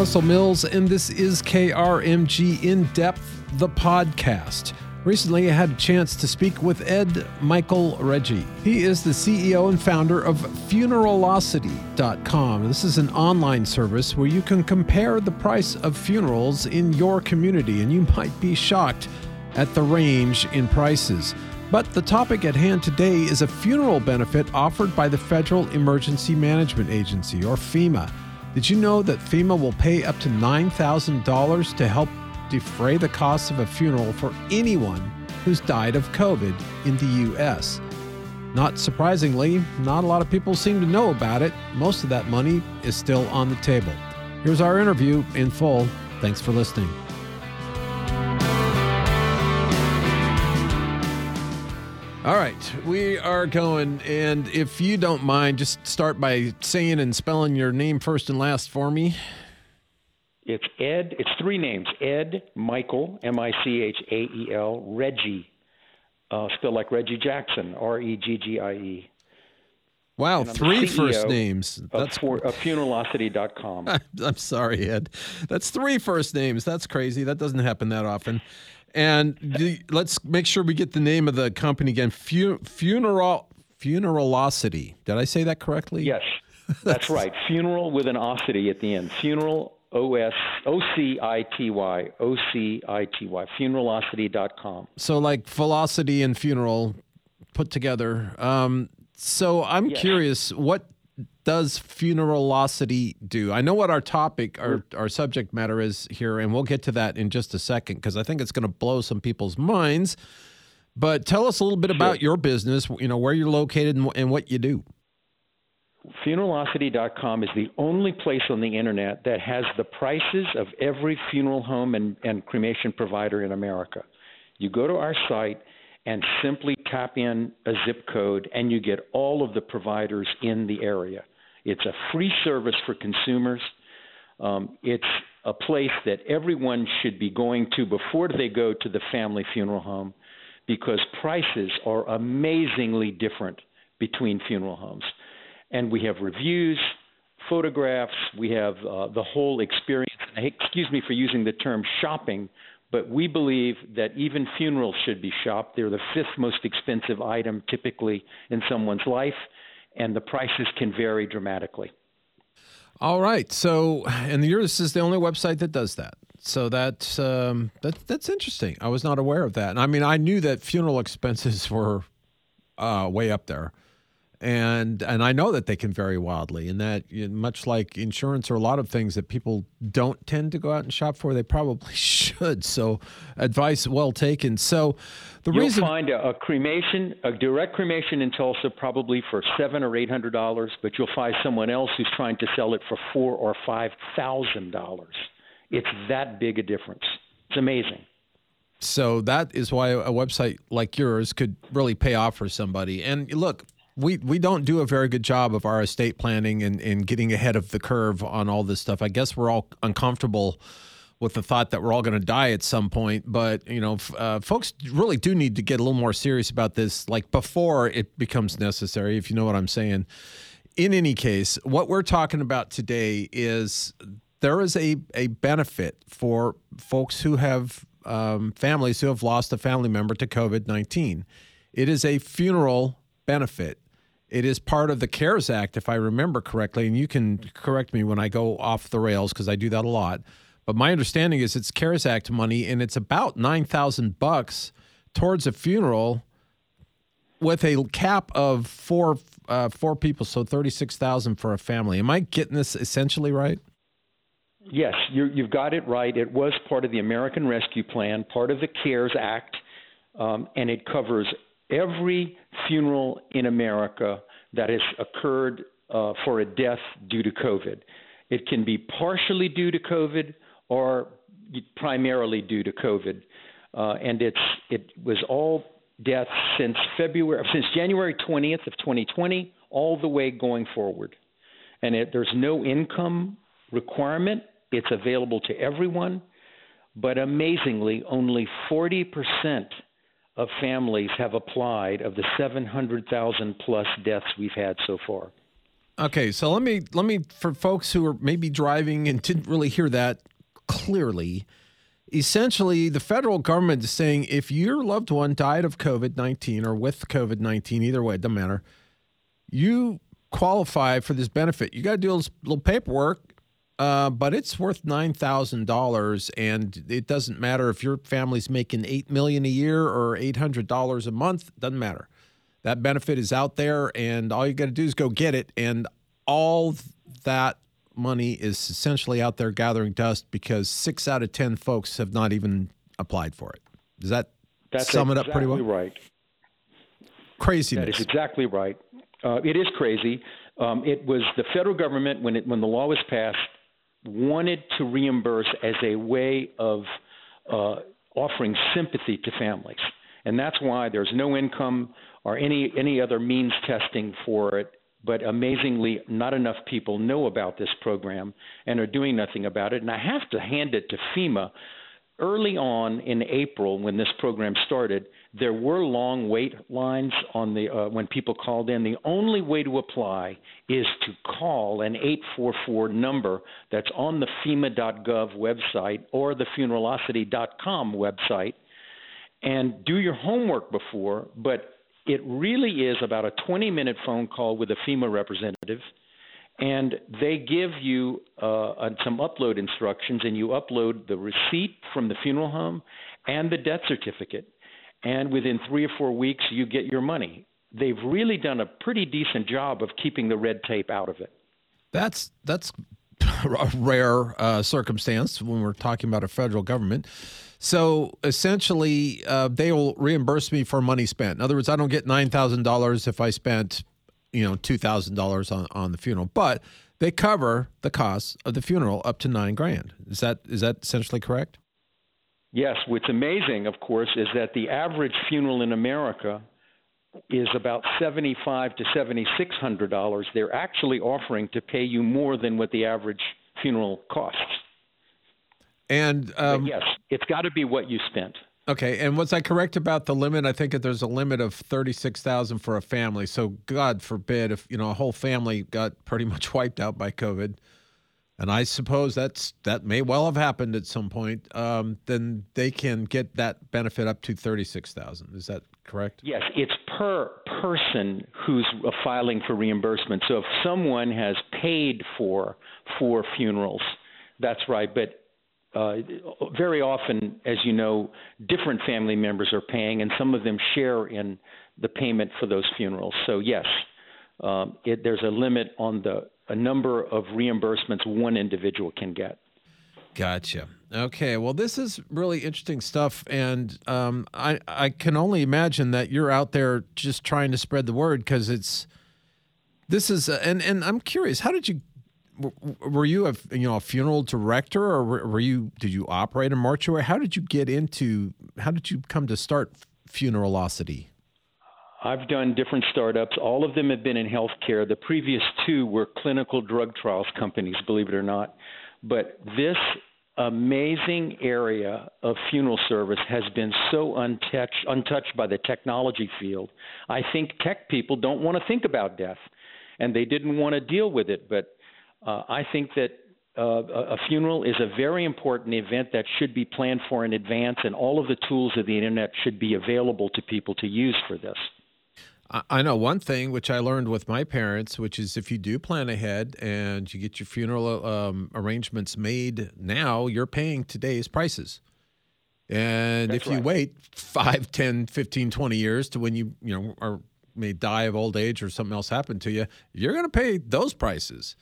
Russell Mills, and this is KRMG In Depth, the podcast. Recently, I had a chance to speak with Ed Michael Reggie. He is the CEO and founder of Funeralocity.com. This is an online service where you can compare the price of funerals in your community, and you might be shocked at the range in prices. But the topic at hand today is a funeral benefit offered by the Federal Emergency Management Agency, or FEMA. Did you know that FEMA will pay up to $9,000 to help defray the costs of a funeral for anyone who's died of COVID in the U.S.? Not surprisingly, not a lot of people seem to know about it. Most of that money is still on the table. Here's our interview in full. Thanks for listening. All right, we are going. And if you don't mind, just start by saying and spelling your name first and last for me. It's Ed. It's three names Ed Michael, M I C H A E L, Reggie, uh, spelled like Reggie Jackson, R E G G I E. Wow, three first names. That's for uh, funeralocity.com. I'm sorry, Ed. That's three first names. That's crazy. That doesn't happen that often. And the, let's make sure we get the name of the company again. Fu- funeral Funeralocity. Did I say that correctly? Yes, that's right. Funeral with an osity at the end. Funeral O S O C I T Y O C I T Y. Funeralocity.com. So like velocity and funeral put together. Um, so I'm yes. curious, what does funeralocity do? I know what our topic, our, our subject matter is here, and we'll get to that in just a second because I think it's going to blow some people's minds. But tell us a little bit about your business, you know, where you're located and, and what you do. Funeralocity.com is the only place on the internet that has the prices of every funeral home and, and cremation provider in America. You go to our site and simply tap in a zip code, and you get all of the providers in the area. It's a free service for consumers. Um, it's a place that everyone should be going to before they go to the family funeral home because prices are amazingly different between funeral homes. And we have reviews, photographs, we have uh, the whole experience. Excuse me for using the term shopping, but we believe that even funerals should be shopped. They're the fifth most expensive item typically in someone's life and the prices can vary dramatically. All right. So, and yours is the only website that does that. So that's um, that, that's interesting. I was not aware of that. And I mean, I knew that funeral expenses were uh, way up there and and I know that they can vary wildly, and that much like insurance or a lot of things that people don't tend to go out and shop for, they probably should. So, advice well taken. So, the You'll reason find a, a, cremation, a direct cremation in Tulsa, probably for seven or eight hundred dollars, but you'll find someone else who's trying to sell it for four or five thousand dollars. It's that big a difference. It's amazing. So that is why a website like yours could really pay off for somebody. And look, we we don't do a very good job of our estate planning and, and getting ahead of the curve on all this stuff. I guess we're all uncomfortable with the thought that we're all going to die at some point. But you know, uh, folks really do need to get a little more serious about this, like before it becomes necessary. If you know what I'm saying. In any case, what we're talking about today is there is a a benefit for folks who have um, families who have lost a family member to COVID nineteen. It is a funeral benefit. It is part of the CARES Act, if I remember correctly, and you can correct me when I go off the rails because I do that a lot. But my understanding is it's CARES Act money, and it's about nine thousand bucks towards a funeral with a cap of four uh, four people, so thirty six thousand for a family. Am I getting this essentially right? Yes, you have got it right. It was part of the American Rescue Plan, part of the CARES Act, um, and it covers every funeral in America that has occurred uh, for a death due to COVID. It can be partially due to COVID or primarily due to COVID, uh, and it's it was all deaths since February since January 20th of 2020 all the way going forward, and it, there's no income requirement. It's available to everyone, but amazingly, only 40 percent of families have applied of the 700,000 plus deaths we've had so far. Okay, so let me let me for folks who are maybe driving and didn't really hear that clearly. Essentially, the federal government is saying if your loved one died of COVID 19 or with COVID 19, either way, it doesn't matter, you qualify for this benefit. You got to do a little paperwork, uh, but it's worth nine thousand dollars, and it doesn't matter if your family's making eight million a year or eight hundred dollars a month. Doesn't matter. That benefit is out there, and all you got to do is go get it. And all that money is essentially out there gathering dust because six out of ten folks have not even applied for it. Does that That's sum exactly it up pretty well? right. Craziness. That is exactly right. Uh, it is crazy. Um, it was the federal government when it when the law was passed wanted to reimburse as a way of uh, offering sympathy to families, and that's why there's no income or any any other means testing for it. But amazingly, not enough people know about this program and are doing nothing about it. And I have to hand it to FEMA. Early on in April, when this program started, there were long wait lines on the uh, when people called in. The only way to apply is to call an 844 number that's on the FEMA.gov website or the Funeralocity.com website, and do your homework before. But it really is about a 20 minute phone call with a FEMA representative, and they give you uh, some upload instructions, and you upload the receipt from the funeral home and the death certificate and within three or four weeks you get your money. They've really done a pretty decent job of keeping the red tape out of it. That's that's a rare uh, circumstance when we're talking about a federal government. So essentially, uh, they will reimburse me for money spent. In other words, I don't get nine thousand dollars if I spent, you know, two thousand dollars on on the funeral, but they cover the costs of the funeral up to nine grand. Is that is that essentially correct? Yes, what's amazing, of course, is that the average funeral in America is about seventy-five to seventy-six hundred dollars. They're actually offering to pay you more than what the average funeral costs. And um, yes, it's got to be what you spent. Okay, and was I correct about the limit? I think that there's a limit of thirty-six thousand for a family. So God forbid if you know a whole family got pretty much wiped out by COVID and I suppose that's that may well have happened at some point. Um, then they can get that benefit up to thirty six thousand. Is that correct? Yes, it's per person who's filing for reimbursement. So if someone has paid for four funerals, that's right. But uh, very often, as you know, different family members are paying, and some of them share in the payment for those funerals. So yes, um, it, there's a limit on the a number of reimbursements one individual can get. Gotcha. Okay. Well, this is really interesting stuff, and um, I I can only imagine that you're out there just trying to spread the word because it's this is a, and and I'm curious. How did you were you a you know a funeral director or were you did you operate a mortuary? How did you get into? How did you come to start Funeralocity? I've done different startups. All of them have been in healthcare. The previous two were clinical drug trials companies, believe it or not. But this amazing area of funeral service has been so untouched, untouched by the technology field. I think tech people don't want to think about death, and they didn't want to deal with it. But uh, I think that uh, a funeral is a very important event that should be planned for in advance, and all of the tools of the internet should be available to people to use for this. I know one thing which I learned with my parents, which is if you do plan ahead and you get your funeral um, arrangements made now, you're paying today's prices. And That's if you wait 5, 10, 15, 20 years to when you, you know, are may die of old age or something else happen to you, you're going to pay those prices.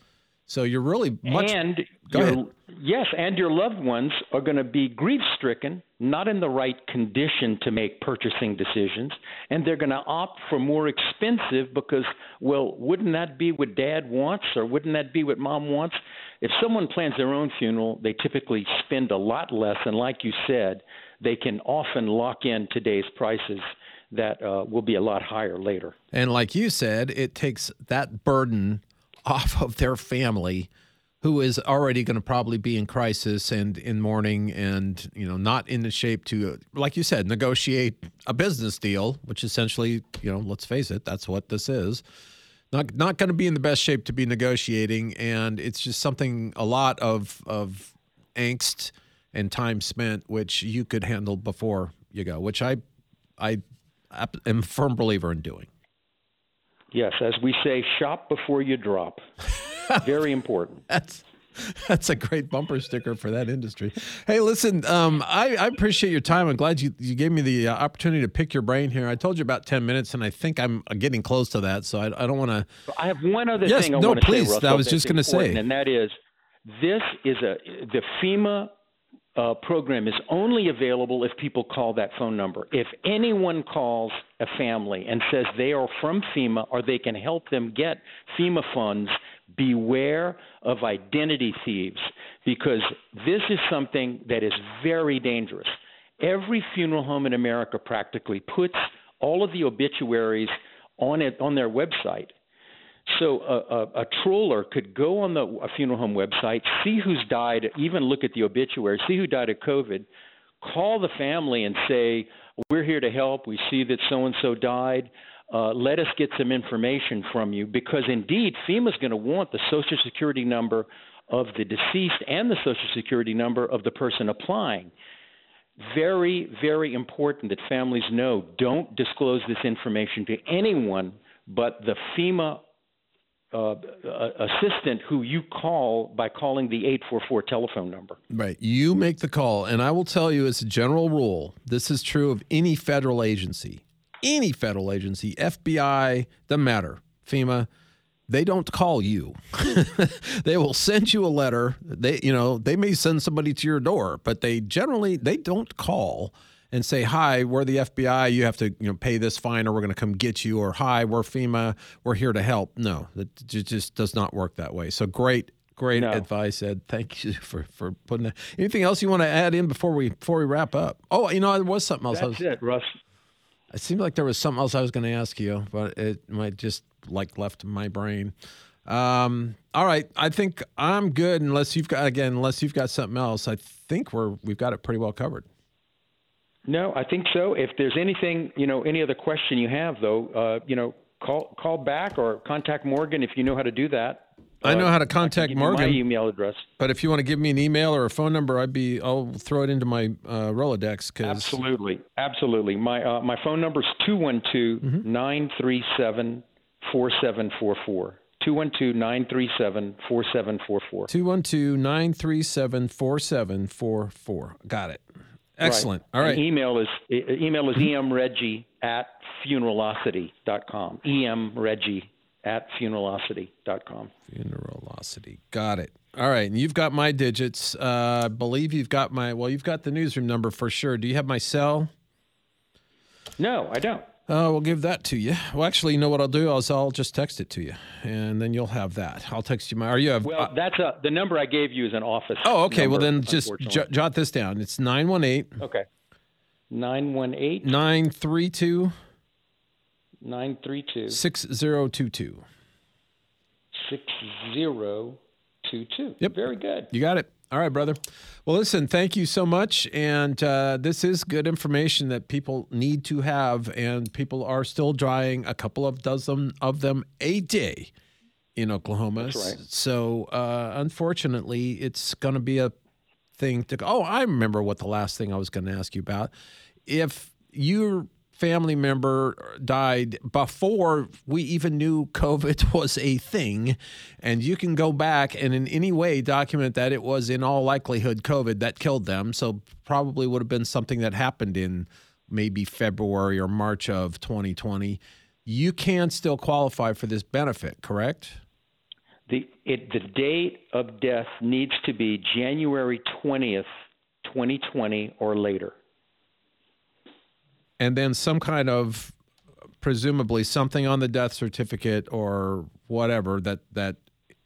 So you're really much and Go your, ahead. yes, and your loved ones are going to be grief stricken, not in the right condition to make purchasing decisions, and they're going to opt for more expensive because, well, wouldn't that be what dad wants or wouldn't that be what mom wants? If someone plans their own funeral, they typically spend a lot less, and like you said, they can often lock in today's prices that uh, will be a lot higher later. And like you said, it takes that burden off of their family who is already going to probably be in crisis and in mourning and you know not in the shape to like you said negotiate a business deal which essentially you know let's face it that's what this is not not going to be in the best shape to be negotiating, and it's just something a lot of of angst and time spent, which you could handle before you go, which I I am a firm believer in doing. Yes, as we say, shop before you drop. Very important. That's That's a great bumper sticker for that industry. Hey, listen, um, I, I, appreciate your time. I'm glad you, you gave me the uh, opportunity to pick your brain here. I told you about 10 minutes, and I think I'm getting close to that, so I, I don't want to. I have one other yes, thing I no, want to please. say, Russell, I was just going to say. And that is this is a the FEMA uh, program is only available if people call that phone number. If anyone calls a family and says they are from FEMA or they can help them get FEMA funds, beware of identity thieves because this is something that is very dangerous. Every funeral home in America practically puts all of the obituaries on it on their website. So a, a, a troller could go on the funeral home website, see who's died, even look at the obituary, see who died of COVID, call the family and say, "We're here to help. We see that so and so died uh, let us get some information from you because indeed FEMA is going to want the Social Security number of the deceased and the Social Security number of the person applying. Very, very important that families know don't disclose this information to anyone but the FEMA uh, assistant who you call by calling the 844 telephone number. Right. You make the call. And I will tell you, as a general rule, this is true of any federal agency any federal agency, FBI, doesn't matter, FEMA, they don't call you. they will send you a letter. They, you know, they may send somebody to your door, but they generally they don't call and say, "Hi, we're the FBI. You have to, you know, pay this fine, or we're going to come get you." Or, "Hi, we're FEMA. We're here to help." No, it just does not work that way. So great, great no. advice, Ed. Thank you for for putting that. Anything else you want to add in before we before we wrap up? Oh, you know, there was something else. That's was, it, Russ. It seemed like there was something else I was going to ask you, but it might just like left my brain. Um, all right, I think I'm good unless you've got again, unless you've got something else. I think we're we've got it pretty well covered. No, I think so. If there's anything, you know, any other question you have, though, uh, you know, call call back or contact Morgan if you know how to do that. I know how to contact Morgan. My email address. But if you want to give me an email or a phone number, I'd be I'll throw it into my uh, Rolodex. Cause... Absolutely, absolutely. My uh, my phone number is 212-937-4744. 212-937-4744. 212-937-4744. Got it. Excellent. Right. All right. And email is email is emreggie at funeralocity.com. emreggie at funeralocity.com. Funeralocity. Got it. All right. And you've got my digits. Uh, I believe you've got my, well, you've got the newsroom number for sure. Do you have my cell? No, I don't. Uh, we'll give that to you. Well, actually, you know what I'll do? I'll, I'll just text it to you, and then you'll have that. I'll text you my. Are you have? Well, that's a the number I gave you is an office. Oh, okay. Number, well, then just j- jot this down. It's nine one eight. Okay. Nine one eight. Nine three two. 932 6022. 6022. Yep. Very good. You got it. All right, brother. Well, listen, thank you so much. And uh, this is good information that people need to have. And people are still drying a couple of dozen of them a day in Oklahoma. Right. So, uh, unfortunately, it's going to be a thing to go. Oh, I remember what the last thing I was going to ask you about. If you're family member died before we even knew COVID was a thing. And you can go back and in any way document that it was in all likelihood COVID that killed them. So probably would have been something that happened in maybe February or March of 2020. You can still qualify for this benefit, correct? The, it, the date of death needs to be January 20th, 2020 or later and then some kind of presumably something on the death certificate or whatever that that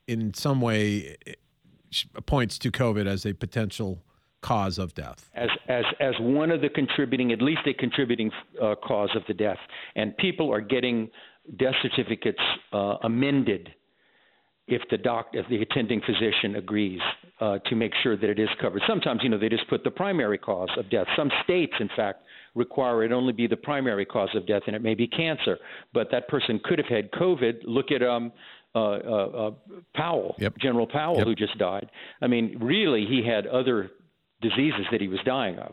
in some way points to COVID as a potential cause of death. As as as one of the contributing, at least a contributing uh, cause of the death, and people are getting death certificates uh, amended if the doc if the attending physician agrees uh, to make sure that it is covered. Sometimes, you know, they just put the primary cause of death. Some states, in fact, require it only be the primary cause of death, and it may be cancer. But that person could have had COVID. Look at um, uh, uh, uh, Powell, yep. General Powell, yep. who just died. I mean, really, he had other diseases that he was dying of,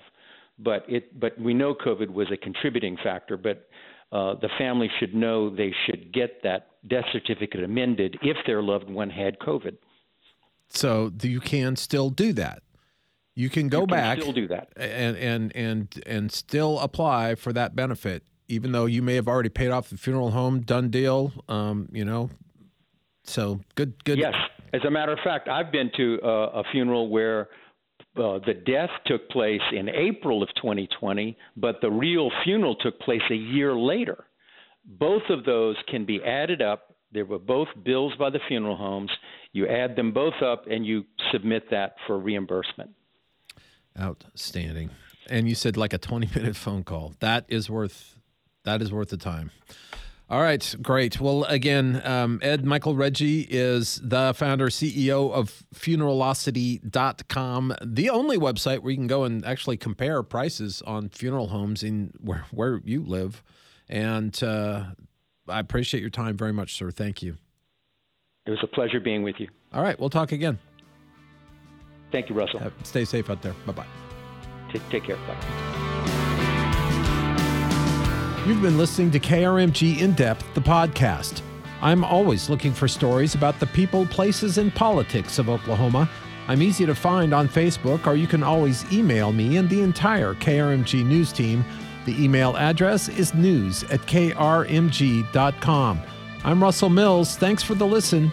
but it. But we know COVID was a contributing factor. But uh, the family should know they should get that death certificate amended if their loved one had COVID. So you can still do that. You can go you can back still do that and and and and still apply for that benefit, even though you may have already paid off the funeral home. Done deal. Um, you know. So good. Good. Yes. As a matter of fact, I've been to a funeral where uh, the death took place in April of 2020, but the real funeral took place a year later. Both of those can be added up. There were both bills by the funeral homes. You add them both up and you submit that for reimbursement. Outstanding. And you said like a 20 minute phone call. That is worth that is worth the time. All right, great. Well, again, um, Ed Michael Reggie is the founder, CEO of funeralocity.com, the only website where you can go and actually compare prices on funeral homes in where, where you live. And uh, I appreciate your time very much, sir. Thank you. It was a pleasure being with you. All right, we'll talk again. Thank you, Russell. Have, stay safe out there. Bye bye. Take, take care. Bye. You've been listening to KRMG In Depth, the podcast. I'm always looking for stories about the people, places, and politics of Oklahoma. I'm easy to find on Facebook, or you can always email me and the entire KRMG news team. The email address is news at krmg.com. I'm Russell Mills. Thanks for the listen.